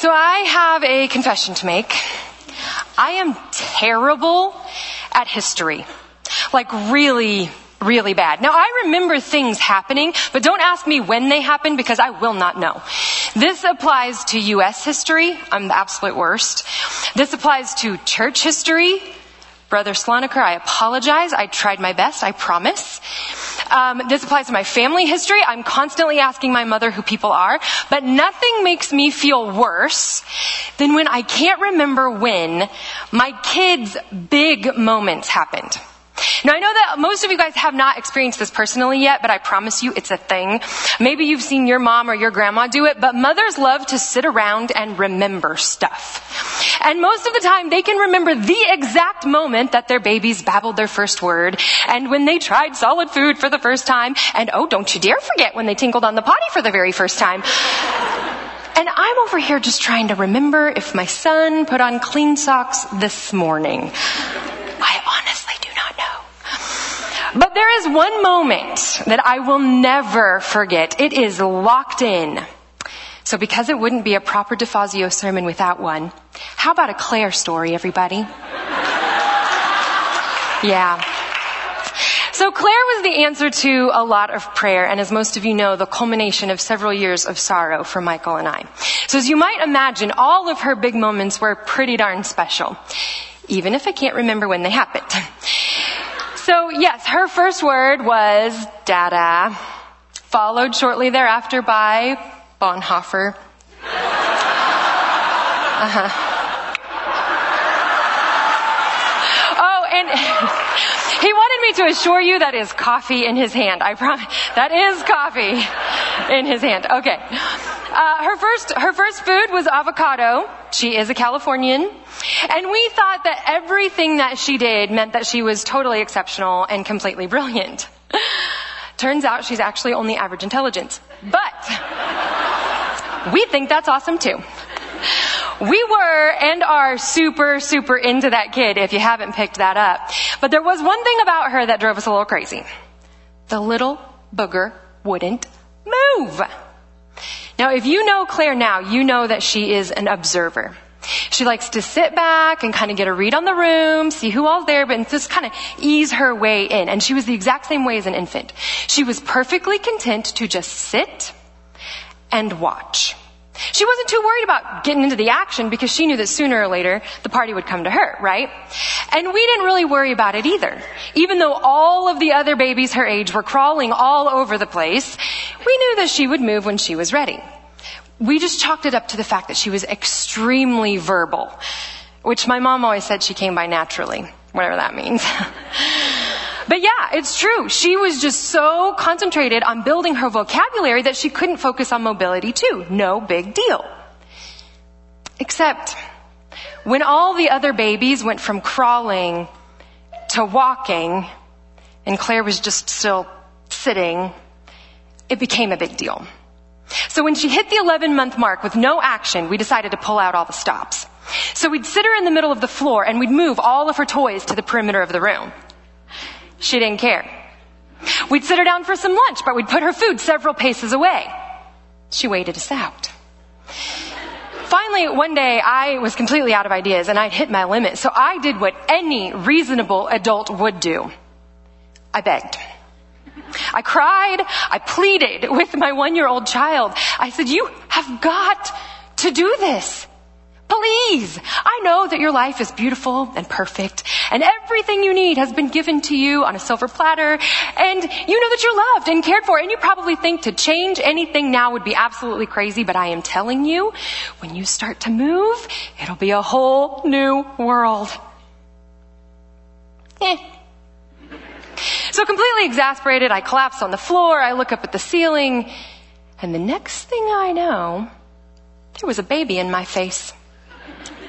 So I have a confession to make. I am terrible at history. Like really, really bad. Now I remember things happening, but don't ask me when they happened because I will not know. This applies to U.S. history. I'm the absolute worst. This applies to church history. Brother Sloniker, I apologize. I tried my best. I promise. Um, this applies to my family history. I'm constantly asking my mother who people are, but nothing makes me feel worse than when I can't remember when my kids' big moments happened. Now I know that most of you guys have not experienced this personally yet, but I promise you it's a thing. Maybe you've seen your mom or your grandma do it, but mothers love to sit around and remember stuff. And most of the time they can remember the exact moment that their babies babbled their first word, and when they tried solid food for the first time, and oh, don't you dare forget when they tinkled on the potty for the very first time. And I'm over here just trying to remember if my son put on clean socks this morning. I honestly do not know. But there is one moment that I will never forget. It is locked in. So because it wouldn't be a proper DeFazio sermon without one, how about a Claire story, everybody? Yeah. So Claire was the answer to a lot of prayer, and as most of you know, the culmination of several years of sorrow for Michael and I. So as you might imagine, all of her big moments were pretty darn special even if I can't remember when they happened. So yes, her first word was dada, followed shortly thereafter by Bonhoeffer. Uh-huh. Oh, and he wanted me to assure you that is coffee in his hand. I promise. That is coffee in his hand. Okay. Uh, her first, her first food was avocado. She is a Californian. And we thought that everything that she did meant that she was totally exceptional and completely brilliant. Turns out she's actually only average intelligence. But we think that's awesome too. We were and are super, super into that kid if you haven't picked that up. But there was one thing about her that drove us a little crazy. The little booger wouldn't move. Now, if you know Claire now, you know that she is an observer. She likes to sit back and kind of get a read on the room, see who all's there, but just kind of ease her way in. And she was the exact same way as an infant. She was perfectly content to just sit and watch. She wasn't too worried about getting into the action because she knew that sooner or later the party would come to her, right? And we didn't really worry about it either. Even though all of the other babies her age were crawling all over the place, we knew that she would move when she was ready. We just chalked it up to the fact that she was extremely verbal, which my mom always said she came by naturally, whatever that means. But yeah, it's true. She was just so concentrated on building her vocabulary that she couldn't focus on mobility too. No big deal. Except when all the other babies went from crawling to walking and Claire was just still sitting, it became a big deal. So when she hit the 11 month mark with no action, we decided to pull out all the stops. So we'd sit her in the middle of the floor and we'd move all of her toys to the perimeter of the room. She didn't care. We'd sit her down for some lunch, but we'd put her food several paces away. She waited us out. Finally, one day I was completely out of ideas and I'd hit my limit, so I did what any reasonable adult would do. I begged. I cried, I pleaded with my one year old child. I said, you have got to do this. Please, I know that your life is beautiful and perfect, and everything you need has been given to you on a silver platter, and you know that you're loved and cared for, and you probably think to change anything now would be absolutely crazy, but I am telling you, when you start to move, it'll be a whole new world. Eh. So completely exasperated, I collapse on the floor, I look up at the ceiling, and the next thing I know, there was a baby in my face.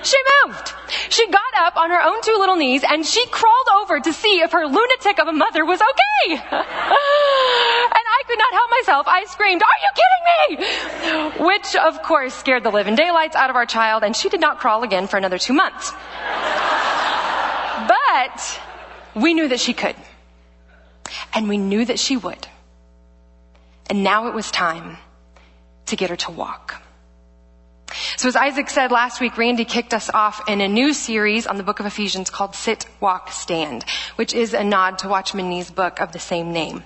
She moved. She got up on her own two little knees and she crawled over to see if her lunatic of a mother was okay. and I could not help myself. I screamed, are you kidding me? Which of course scared the living daylights out of our child and she did not crawl again for another two months. but we knew that she could. And we knew that she would. And now it was time to get her to walk. So as Isaac said last week, Randy kicked us off in a new series on the book of Ephesians called Sit, Walk, Stand, which is a nod to Watchman Nee's book of the same name.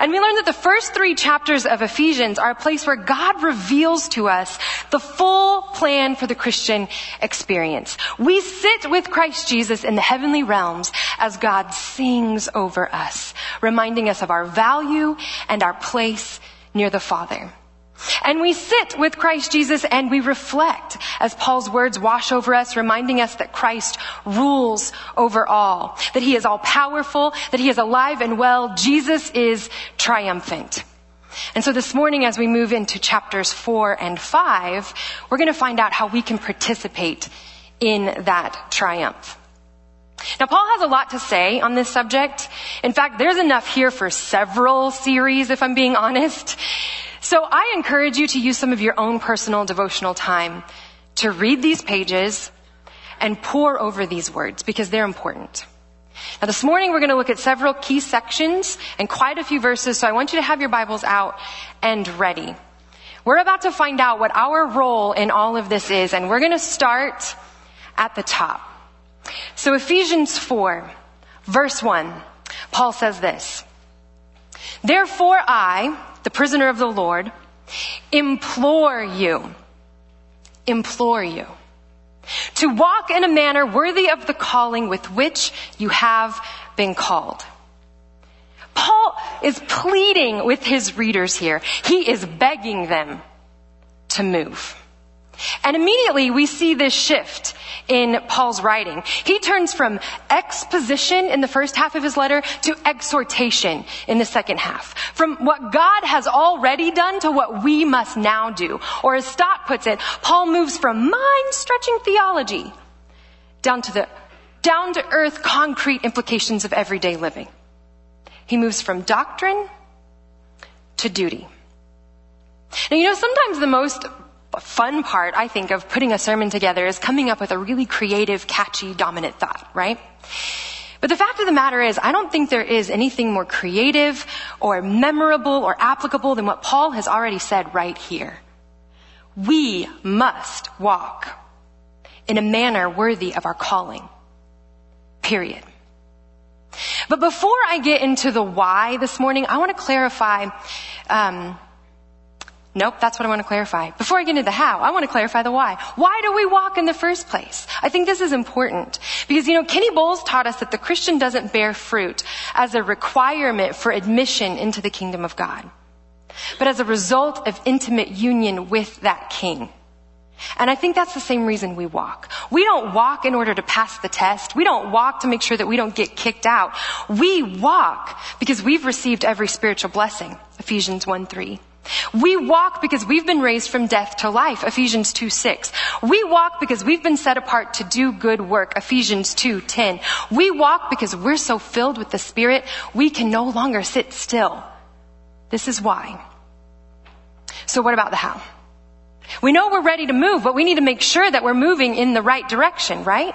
And we learned that the first three chapters of Ephesians are a place where God reveals to us the full plan for the Christian experience. We sit with Christ Jesus in the heavenly realms as God sings over us, reminding us of our value and our place near the Father. And we sit with Christ Jesus and we reflect as Paul's words wash over us, reminding us that Christ rules over all, that he is all powerful, that he is alive and well. Jesus is triumphant. And so this morning as we move into chapters four and five, we're going to find out how we can participate in that triumph. Now, Paul has a lot to say on this subject. In fact, there's enough here for several series, if I'm being honest. So I encourage you to use some of your own personal devotional time to read these pages and pore over these words because they're important. Now this morning we're going to look at several key sections and quite a few verses, so I want you to have your Bibles out and ready. We're about to find out what our role in all of this is, and we're going to start at the top. So Ephesians 4, verse 1, Paul says this, Therefore I, the prisoner of the Lord, implore you, implore you to walk in a manner worthy of the calling with which you have been called. Paul is pleading with his readers here. He is begging them to move. And immediately we see this shift in Paul's writing. He turns from exposition in the first half of his letter to exhortation in the second half. From what God has already done to what we must now do. Or as Stott puts it, Paul moves from mind stretching theology down to the down to earth concrete implications of everyday living. He moves from doctrine to duty. Now, you know, sometimes the most fun part, I think, of putting a sermon together is coming up with a really creative, catchy, dominant thought, right? But the fact of the matter is, I don't think there is anything more creative or memorable or applicable than what Paul has already said right here. We must walk in a manner worthy of our calling. Period. But before I get into the why this morning, I want to clarify um, Nope, that's what I want to clarify. Before I get into the how, I want to clarify the why. Why do we walk in the first place? I think this is important because, you know, Kenny Boles taught us that the Christian doesn't bear fruit as a requirement for admission into the kingdom of God, but as a result of intimate union with that king. And I think that's the same reason we walk. We don't walk in order to pass the test. We don't walk to make sure that we don't get kicked out. We walk because we've received every spiritual blessing. Ephesians 1 3. We walk because we've been raised from death to life, Ephesians 2 6. We walk because we've been set apart to do good work, Ephesians 2 10. We walk because we're so filled with the Spirit, we can no longer sit still. This is why. So what about the how? We know we're ready to move, but we need to make sure that we're moving in the right direction, right?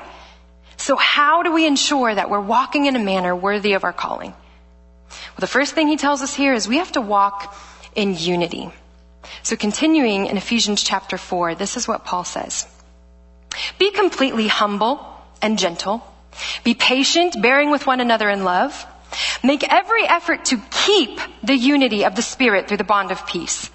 So how do we ensure that we're walking in a manner worthy of our calling? Well, the first thing he tells us here is we have to walk in unity. So continuing in Ephesians chapter 4, this is what Paul says. Be completely humble and gentle. Be patient, bearing with one another in love. Make every effort to keep the unity of the Spirit through the bond of peace.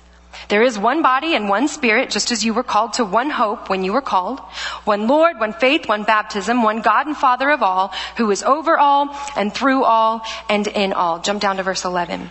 There is one body and one spirit, just as you were called to one hope when you were called. One Lord, one faith, one baptism, one God and Father of all, who is over all and through all and in all. Jump down to verse 11.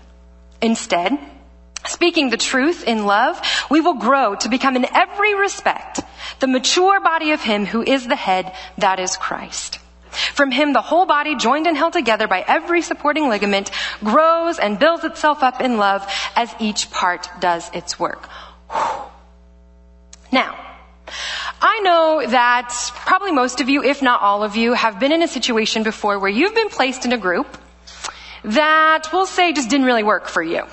Instead, speaking the truth in love, we will grow to become in every respect the mature body of Him who is the head, that is Christ. From Him, the whole body, joined and held together by every supporting ligament, grows and builds itself up in love as each part does its work. Now, I know that probably most of you, if not all of you, have been in a situation before where you've been placed in a group that we'll say just didn't really work for you.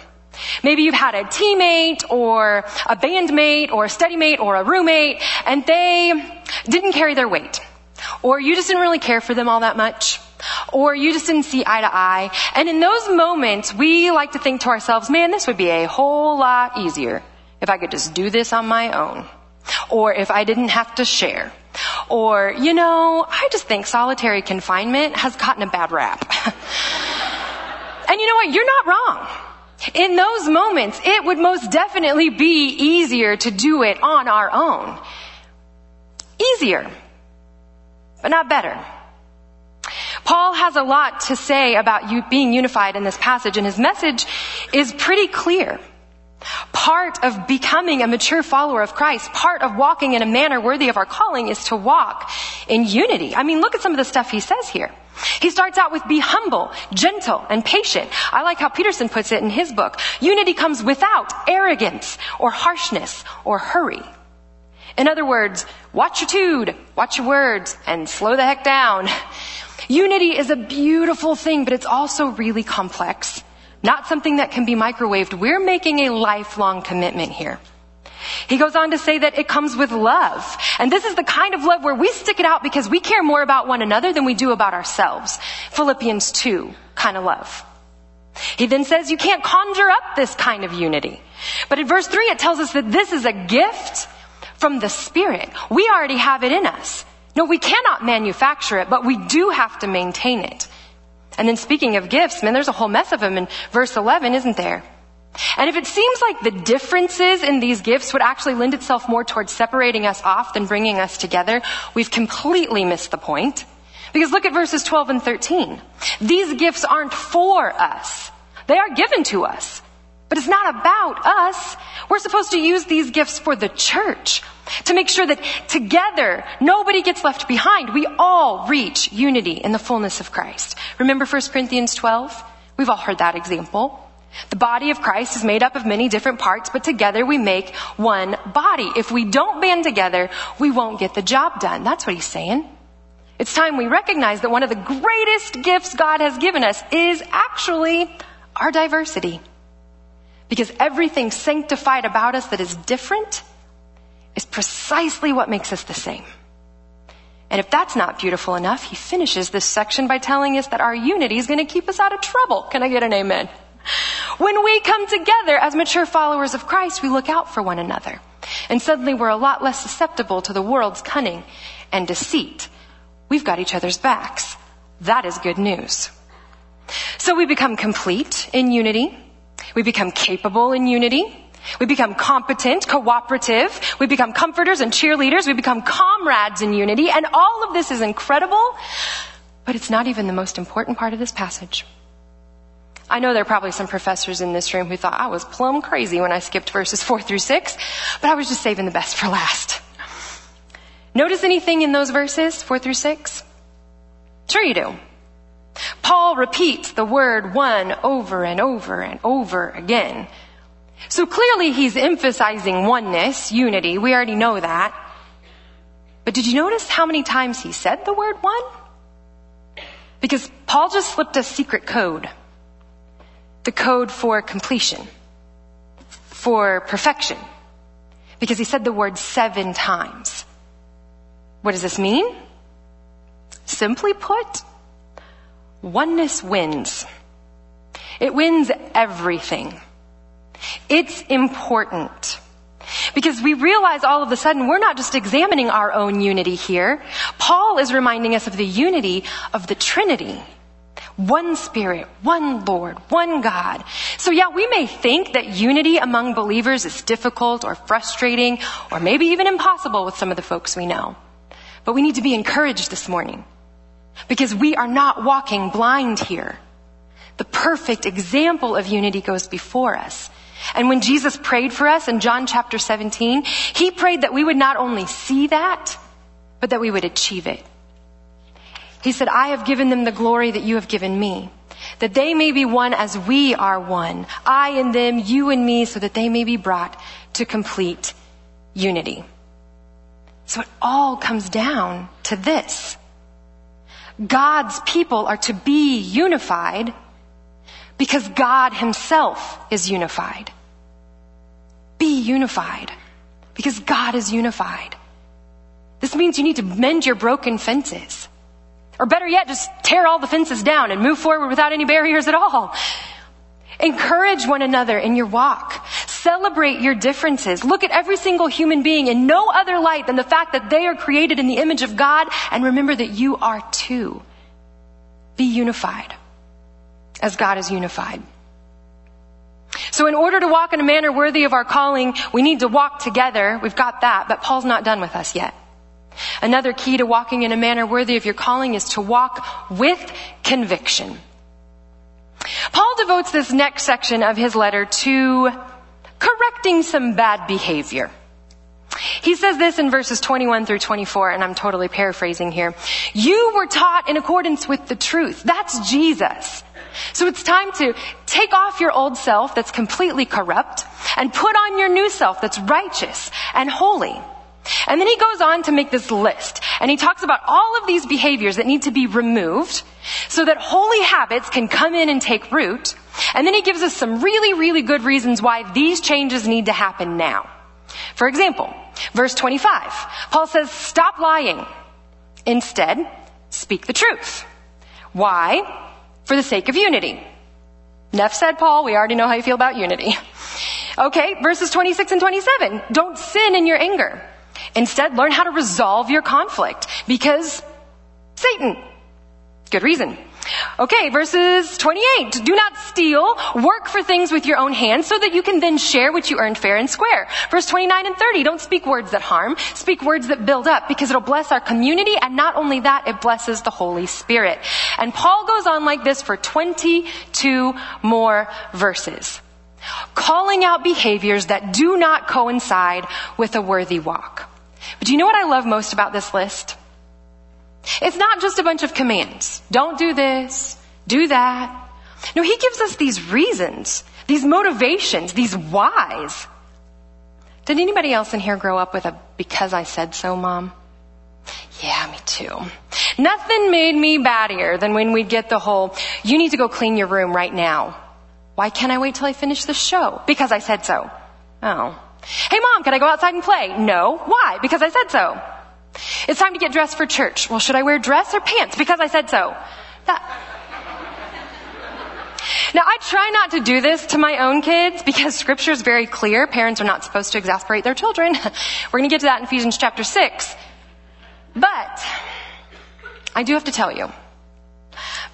Maybe you've had a teammate or a bandmate or a study mate or a roommate and they didn't carry their weight. Or you just didn't really care for them all that much. Or you just didn't see eye to eye. And in those moments, we like to think to ourselves, man, this would be a whole lot easier if I could just do this on my own. Or if I didn't have to share. Or, you know, I just think solitary confinement has gotten a bad rap. and you know what? You're not wrong. In those moments, it would most definitely be easier to do it on our own. Easier, but not better. Paul has a lot to say about you being unified in this passage, and his message is pretty clear. Part of becoming a mature follower of Christ, part of walking in a manner worthy of our calling is to walk in unity. I mean, look at some of the stuff he says here. He starts out with be humble, gentle, and patient. I like how Peterson puts it in his book. Unity comes without arrogance or harshness or hurry. In other words, watch your tude, watch your words, and slow the heck down. Unity is a beautiful thing, but it's also really complex. Not something that can be microwaved. We're making a lifelong commitment here. He goes on to say that it comes with love. And this is the kind of love where we stick it out because we care more about one another than we do about ourselves. Philippians 2 kind of love. He then says you can't conjure up this kind of unity. But in verse 3 it tells us that this is a gift from the Spirit. We already have it in us. No, we cannot manufacture it, but we do have to maintain it. And then speaking of gifts, man, there's a whole mess of them in verse 11, isn't there? And if it seems like the differences in these gifts would actually lend itself more towards separating us off than bringing us together, we've completely missed the point. Because look at verses 12 and 13. These gifts aren't for us. They are given to us. But it's not about us. We're supposed to use these gifts for the church to make sure that together nobody gets left behind. We all reach unity in the fullness of Christ. Remember 1 Corinthians 12? We've all heard that example. The body of Christ is made up of many different parts, but together we make one body. If we don't band together, we won't get the job done. That's what he's saying. It's time we recognize that one of the greatest gifts God has given us is actually our diversity. Because everything sanctified about us that is different is precisely what makes us the same. And if that's not beautiful enough, he finishes this section by telling us that our unity is going to keep us out of trouble. Can I get an amen? When we come together as mature followers of Christ, we look out for one another. And suddenly we're a lot less susceptible to the world's cunning and deceit. We've got each other's backs. That is good news. So we become complete in unity. We become capable in unity. We become competent, cooperative. We become comforters and cheerleaders. We become comrades in unity. And all of this is incredible, but it's not even the most important part of this passage. I know there are probably some professors in this room who thought I was plumb crazy when I skipped verses four through six, but I was just saving the best for last. Notice anything in those verses, four through six? Sure you do. Paul repeats the word one over and over and over again. So clearly he's emphasizing oneness, unity. We already know that. But did you notice how many times he said the word one? Because Paul just slipped a secret code the code for completion, for perfection, because he said the word seven times. What does this mean? Simply put, oneness wins. It wins everything. It's important. Because we realize all of a sudden we're not just examining our own unity here. Paul is reminding us of the unity of the Trinity. One Spirit, one Lord, one God. So yeah, we may think that unity among believers is difficult or frustrating or maybe even impossible with some of the folks we know. But we need to be encouraged this morning because we are not walking blind here. The perfect example of unity goes before us. And when Jesus prayed for us in John chapter 17, he prayed that we would not only see that, but that we would achieve it. He said, I have given them the glory that you have given me, that they may be one as we are one, I and them, you and me, so that they may be brought to complete unity. So it all comes down to this. God's people are to be unified because God himself is unified. Be unified because God is unified. This means you need to mend your broken fences. Or better yet, just tear all the fences down and move forward without any barriers at all. Encourage one another in your walk. Celebrate your differences. Look at every single human being in no other light than the fact that they are created in the image of God and remember that you are too. Be unified as God is unified. So in order to walk in a manner worthy of our calling, we need to walk together. We've got that, but Paul's not done with us yet. Another key to walking in a manner worthy of your calling is to walk with conviction. Paul devotes this next section of his letter to correcting some bad behavior. He says this in verses 21 through 24, and I'm totally paraphrasing here. You were taught in accordance with the truth. That's Jesus. So it's time to take off your old self that's completely corrupt and put on your new self that's righteous and holy. And then he goes on to make this list and he talks about all of these behaviors that need to be removed so that holy habits can come in and take root. And then he gives us some really, really good reasons why these changes need to happen now. For example, verse 25, Paul says, stop lying. Instead, speak the truth. Why? For the sake of unity. Neff said, Paul, we already know how you feel about unity. Okay, verses 26 and 27. Don't sin in your anger. Instead, learn how to resolve your conflict because Satan. Good reason. Okay, verses 28. Do not steal. Work for things with your own hands so that you can then share what you earned fair and square. Verse 29 and 30. Don't speak words that harm. Speak words that build up because it'll bless our community and not only that, it blesses the Holy Spirit. And Paul goes on like this for 22 more verses. Calling out behaviors that do not coincide with a worthy walk. But do you know what I love most about this list? It's not just a bunch of commands. Don't do this, do that. No, he gives us these reasons, these motivations, these whys. Did anybody else in here grow up with a because I said so mom? Yeah, me too. Nothing made me battier than when we'd get the whole, you need to go clean your room right now. Why can't I wait till I finish the show? Because I said so. Oh. Hey mom, can I go outside and play? No. Why? Because I said so. It's time to get dressed for church. Well, should I wear dress or pants? Because I said so. That. Now, I try not to do this to my own kids because scripture is very clear. Parents are not supposed to exasperate their children. We're going to get to that in Ephesians chapter 6. But, I do have to tell you,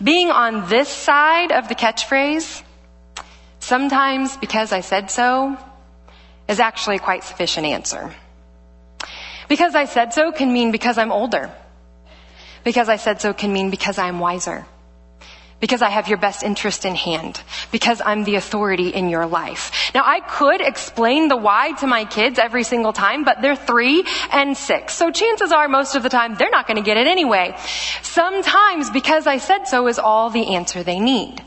being on this side of the catchphrase, sometimes because I said so, is actually a quite sufficient answer. Because I said so can mean because I'm older. Because I said so can mean because I'm wiser. Because I have your best interest in hand. Because I'm the authority in your life. Now I could explain the why to my kids every single time, but they're three and six. So chances are most of the time they're not going to get it anyway. Sometimes because I said so is all the answer they need.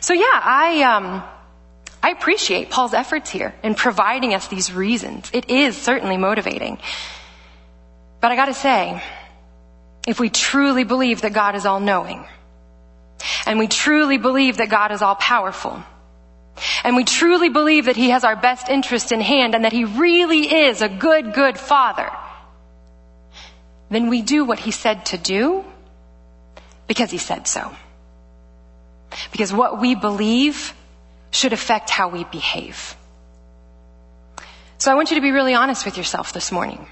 So yeah, I, um, I appreciate Paul's efforts here in providing us these reasons. It is certainly motivating. But I gotta say, if we truly believe that God is all knowing, and we truly believe that God is all powerful, and we truly believe that He has our best interest in hand and that He really is a good, good Father, then we do what He said to do because He said so. Because what we believe should affect how we behave. So I want you to be really honest with yourself this morning.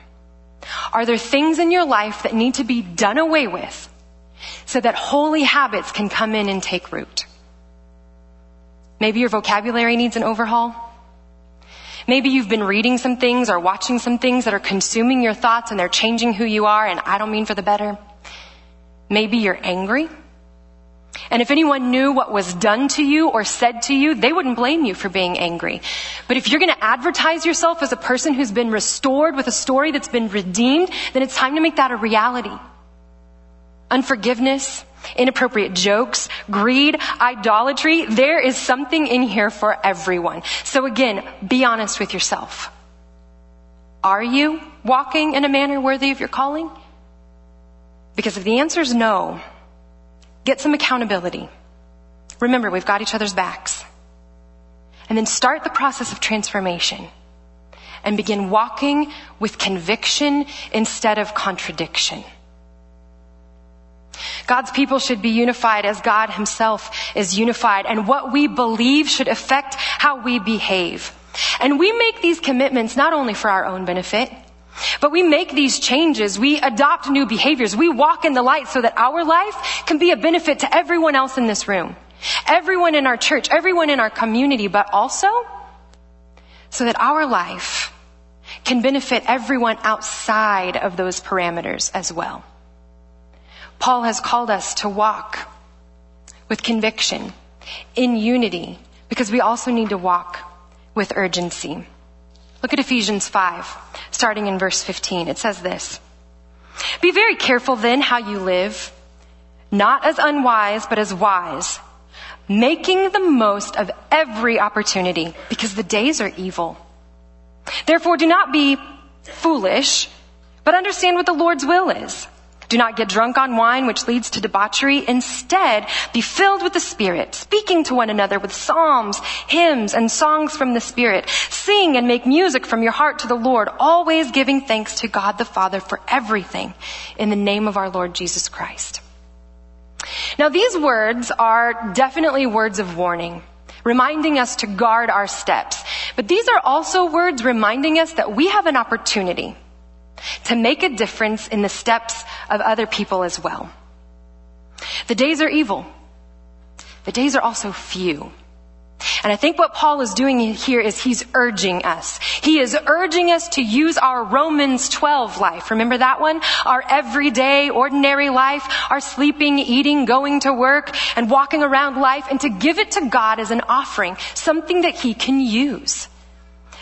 Are there things in your life that need to be done away with so that holy habits can come in and take root? Maybe your vocabulary needs an overhaul. Maybe you've been reading some things or watching some things that are consuming your thoughts and they're changing who you are and I don't mean for the better. Maybe you're angry and if anyone knew what was done to you or said to you, they wouldn't blame you for being angry. But if you're going to advertise yourself as a person who's been restored with a story that's been redeemed, then it's time to make that a reality. Unforgiveness, inappropriate jokes, greed, idolatry, there is something in here for everyone. So again, be honest with yourself. Are you walking in a manner worthy of your calling? Because if the answer is no, get some accountability. Remember, we've got each other's backs. And then start the process of transformation and begin walking with conviction instead of contradiction. God's people should be unified as God himself is unified and what we believe should affect how we behave. And we make these commitments not only for our own benefit, but we make these changes. We adopt new behaviors. We walk in the light so that our life can be a benefit to everyone else in this room. Everyone in our church, everyone in our community, but also so that our life can benefit everyone outside of those parameters as well. Paul has called us to walk with conviction, in unity, because we also need to walk with urgency. Look at Ephesians 5, starting in verse 15. It says this. Be very careful then how you live, not as unwise, but as wise, making the most of every opportunity, because the days are evil. Therefore do not be foolish, but understand what the Lord's will is. Do not get drunk on wine, which leads to debauchery. Instead, be filled with the Spirit, speaking to one another with psalms, hymns, and songs from the Spirit. Sing and make music from your heart to the Lord, always giving thanks to God the Father for everything in the name of our Lord Jesus Christ. Now these words are definitely words of warning reminding us to guard our steps. But these are also words reminding us that we have an opportunity to make a difference in the steps of other people as well. The days are evil. The days are also few. And I think what Paul is doing here is he's urging us. He is urging us to use our Romans 12 life. Remember that one? Our everyday, ordinary life, our sleeping, eating, going to work, and walking around life, and to give it to God as an offering, something that he can use.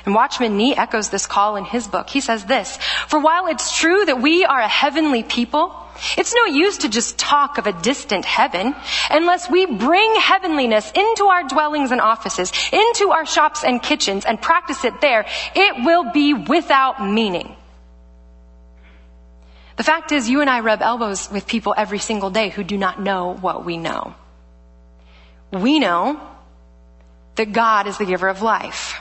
And Watchman Nee echoes this call in his book. He says this, for while it's true that we are a heavenly people, it's no use to just talk of a distant heaven unless we bring heavenliness into our dwellings and offices, into our shops and kitchens and practice it there. It will be without meaning. The fact is, you and I rub elbows with people every single day who do not know what we know. We know that God is the giver of life.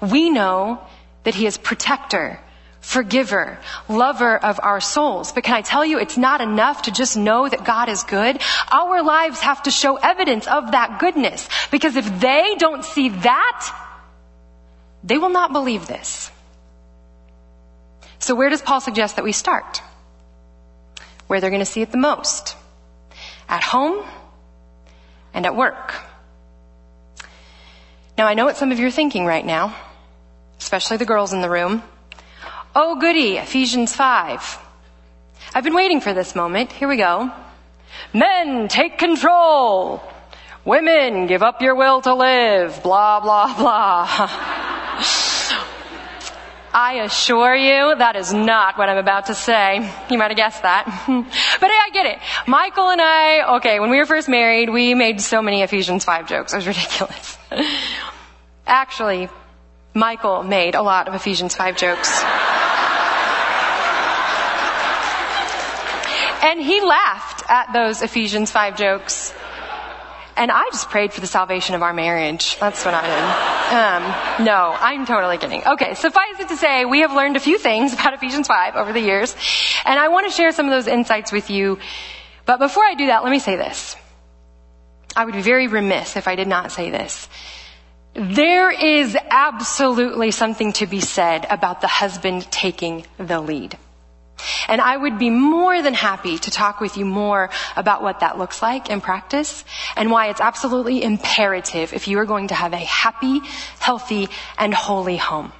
We know that He is protector, forgiver, lover of our souls. But can I tell you, it's not enough to just know that God is good. Our lives have to show evidence of that goodness. Because if they don't see that, they will not believe this. So where does Paul suggest that we start? Where they're going to see it the most. At home and at work. Now I know what some of you are thinking right now, especially the girls in the room. Oh goody, Ephesians 5. I've been waiting for this moment. Here we go. Men, take control. Women, give up your will to live. Blah, blah, blah. I assure you that is not what I'm about to say. You might have guessed that. but hey, I get it. Michael and I, okay, when we were first married, we made so many Ephesians 5 jokes. It was ridiculous. Actually, Michael made a lot of Ephesians 5 jokes. and he laughed at those Ephesians 5 jokes. And I just prayed for the salvation of our marriage. That's what I did. Um, no, I'm totally kidding. Okay, suffice it to say, we have learned a few things about Ephesians 5 over the years. And I want to share some of those insights with you. But before I do that, let me say this. I would be very remiss if I did not say this. There is absolutely something to be said about the husband taking the lead. And I would be more than happy to talk with you more about what that looks like in practice and why it's absolutely imperative if you are going to have a happy, healthy, and holy home.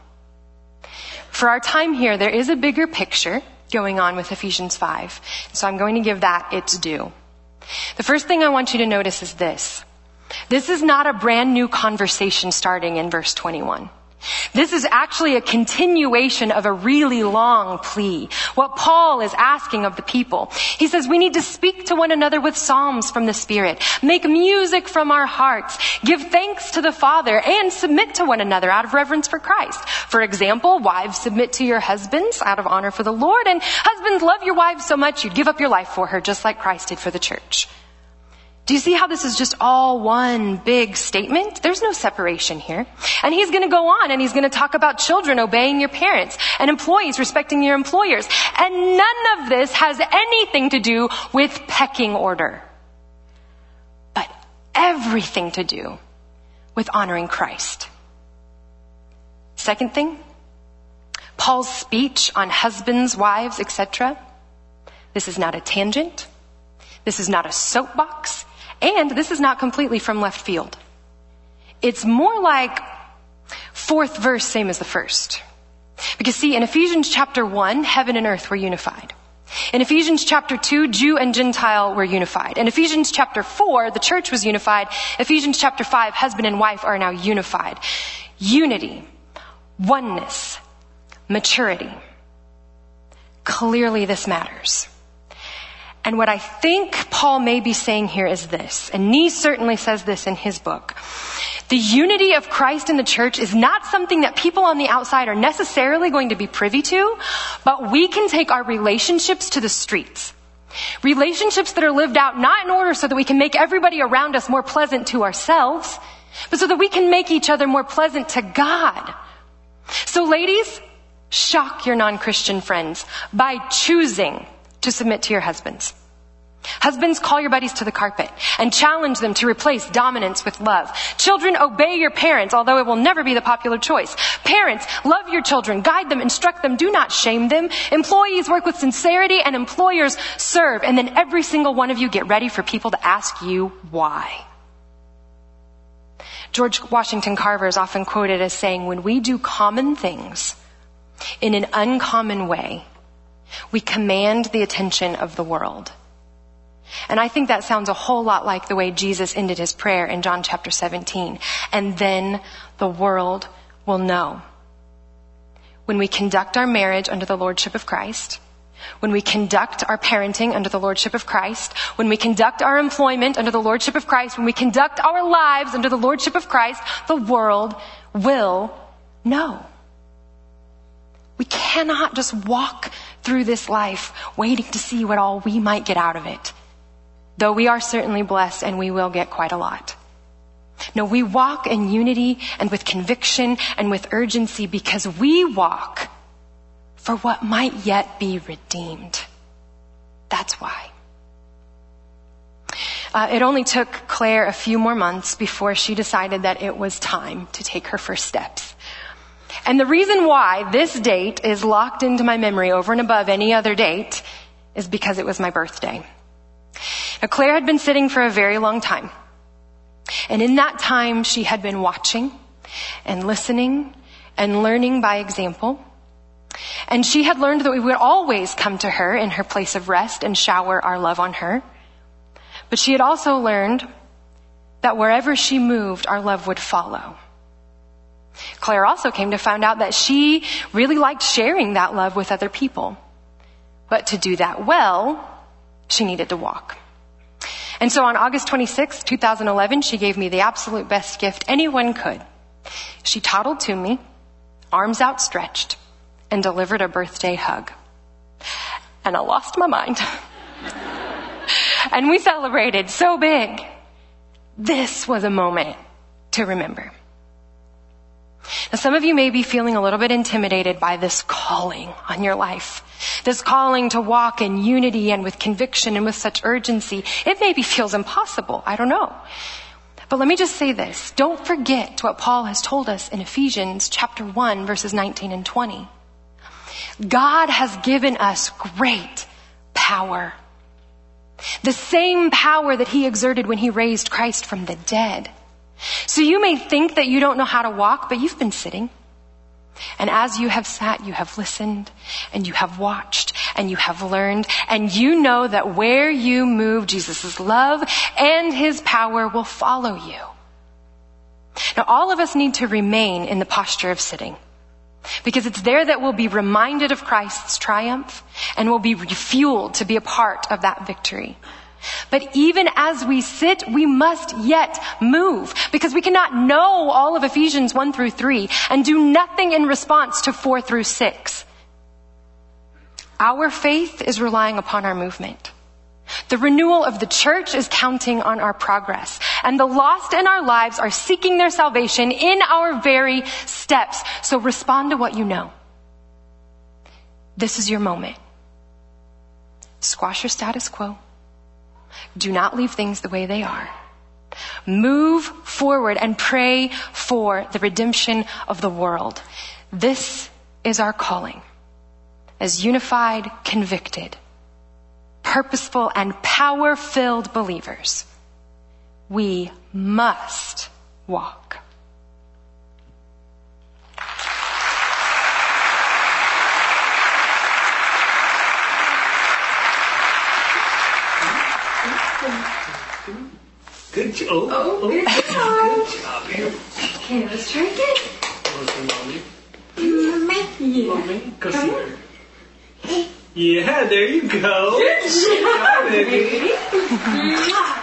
For our time here, there is a bigger picture going on with Ephesians 5. So I'm going to give that its due. The first thing I want you to notice is this. This is not a brand new conversation starting in verse 21. This is actually a continuation of a really long plea. What Paul is asking of the people. He says we need to speak to one another with psalms from the Spirit, make music from our hearts, give thanks to the Father, and submit to one another out of reverence for Christ. For example, wives submit to your husbands out of honor for the Lord, and husbands love your wives so much you'd give up your life for her just like Christ did for the church. Do you see how this is just all one big statement? There's no separation here. And he's going to go on and he's going to talk about children obeying your parents and employees respecting your employers. And none of this has anything to do with pecking order, but everything to do with honoring Christ. Second thing, Paul's speech on husbands, wives, etc. This is not a tangent. This is not a soapbox. And this is not completely from left field. It's more like fourth verse, same as the first. Because see, in Ephesians chapter 1, heaven and earth were unified. In Ephesians chapter 2, Jew and Gentile were unified. In Ephesians chapter 4, the church was unified. Ephesians chapter 5, husband and wife are now unified. Unity, oneness, maturity. Clearly this matters. And what I think Paul may be saying here is this, and Nee certainly says this in his book. The unity of Christ in the church is not something that people on the outside are necessarily going to be privy to, but we can take our relationships to the streets. Relationships that are lived out not in order so that we can make everybody around us more pleasant to ourselves, but so that we can make each other more pleasant to God. So ladies, shock your non-Christian friends by choosing to submit to your husbands. Husbands, call your buddies to the carpet and challenge them to replace dominance with love. Children, obey your parents, although it will never be the popular choice. Parents, love your children, guide them, instruct them, do not shame them. Employees, work with sincerity, and employers, serve. And then every single one of you get ready for people to ask you why. George Washington Carver is often quoted as saying, when we do common things in an uncommon way, we command the attention of the world. And I think that sounds a whole lot like the way Jesus ended his prayer in John chapter 17. And then the world will know. When we conduct our marriage under the Lordship of Christ, when we conduct our parenting under the Lordship of Christ, when we conduct our employment under the Lordship of Christ, when we conduct our lives under the Lordship of Christ, the world will know. We cannot just walk through this life waiting to see what all we might get out of it. Though we are certainly blessed and we will get quite a lot. No, we walk in unity and with conviction and with urgency because we walk for what might yet be redeemed. That's why. Uh, it only took Claire a few more months before she decided that it was time to take her first steps. And the reason why this date is locked into my memory over and above any other date is because it was my birthday. Now, Claire had been sitting for a very long time. And in that time, she had been watching and listening and learning by example. And she had learned that we would always come to her in her place of rest and shower our love on her. But she had also learned that wherever she moved, our love would follow. Claire also came to find out that she really liked sharing that love with other people. But to do that well, she needed to walk. And so on August 26, 2011, she gave me the absolute best gift anyone could. She toddled to me, arms outstretched, and delivered a birthday hug. And I lost my mind. and we celebrated so big. This was a moment to remember. Now some of you may be feeling a little bit intimidated by this calling on your life. This calling to walk in unity and with conviction and with such urgency. It maybe feels impossible. I don't know. But let me just say this. Don't forget what Paul has told us in Ephesians chapter 1 verses 19 and 20. God has given us great power. The same power that he exerted when he raised Christ from the dead. So you may think that you don't know how to walk, but you've been sitting. And as you have sat, you have listened and you have watched and you have learned and you know that where you move, Jesus' love and his power will follow you. Now, all of us need to remain in the posture of sitting. Because it's there that we'll be reminded of Christ's triumph and we'll be refueled to be a part of that victory. But even as we sit, we must yet move because we cannot know all of Ephesians 1 through 3 and do nothing in response to 4 through 6. Our faith is relying upon our movement. The renewal of the church is counting on our progress. And the lost in our lives are seeking their salvation in our very steps. So respond to what you know. This is your moment. Squash your status quo. Do not leave things the way they are. Move forward and pray for the redemption of the world. This is our calling as unified, convicted, purposeful, and power filled believers. We must walk. Good job. Oh, oh good job. Good job. Okay, let's try again. Mommy. Yeah. mommy. Go see her. Yeah, there you go. Good job, baby.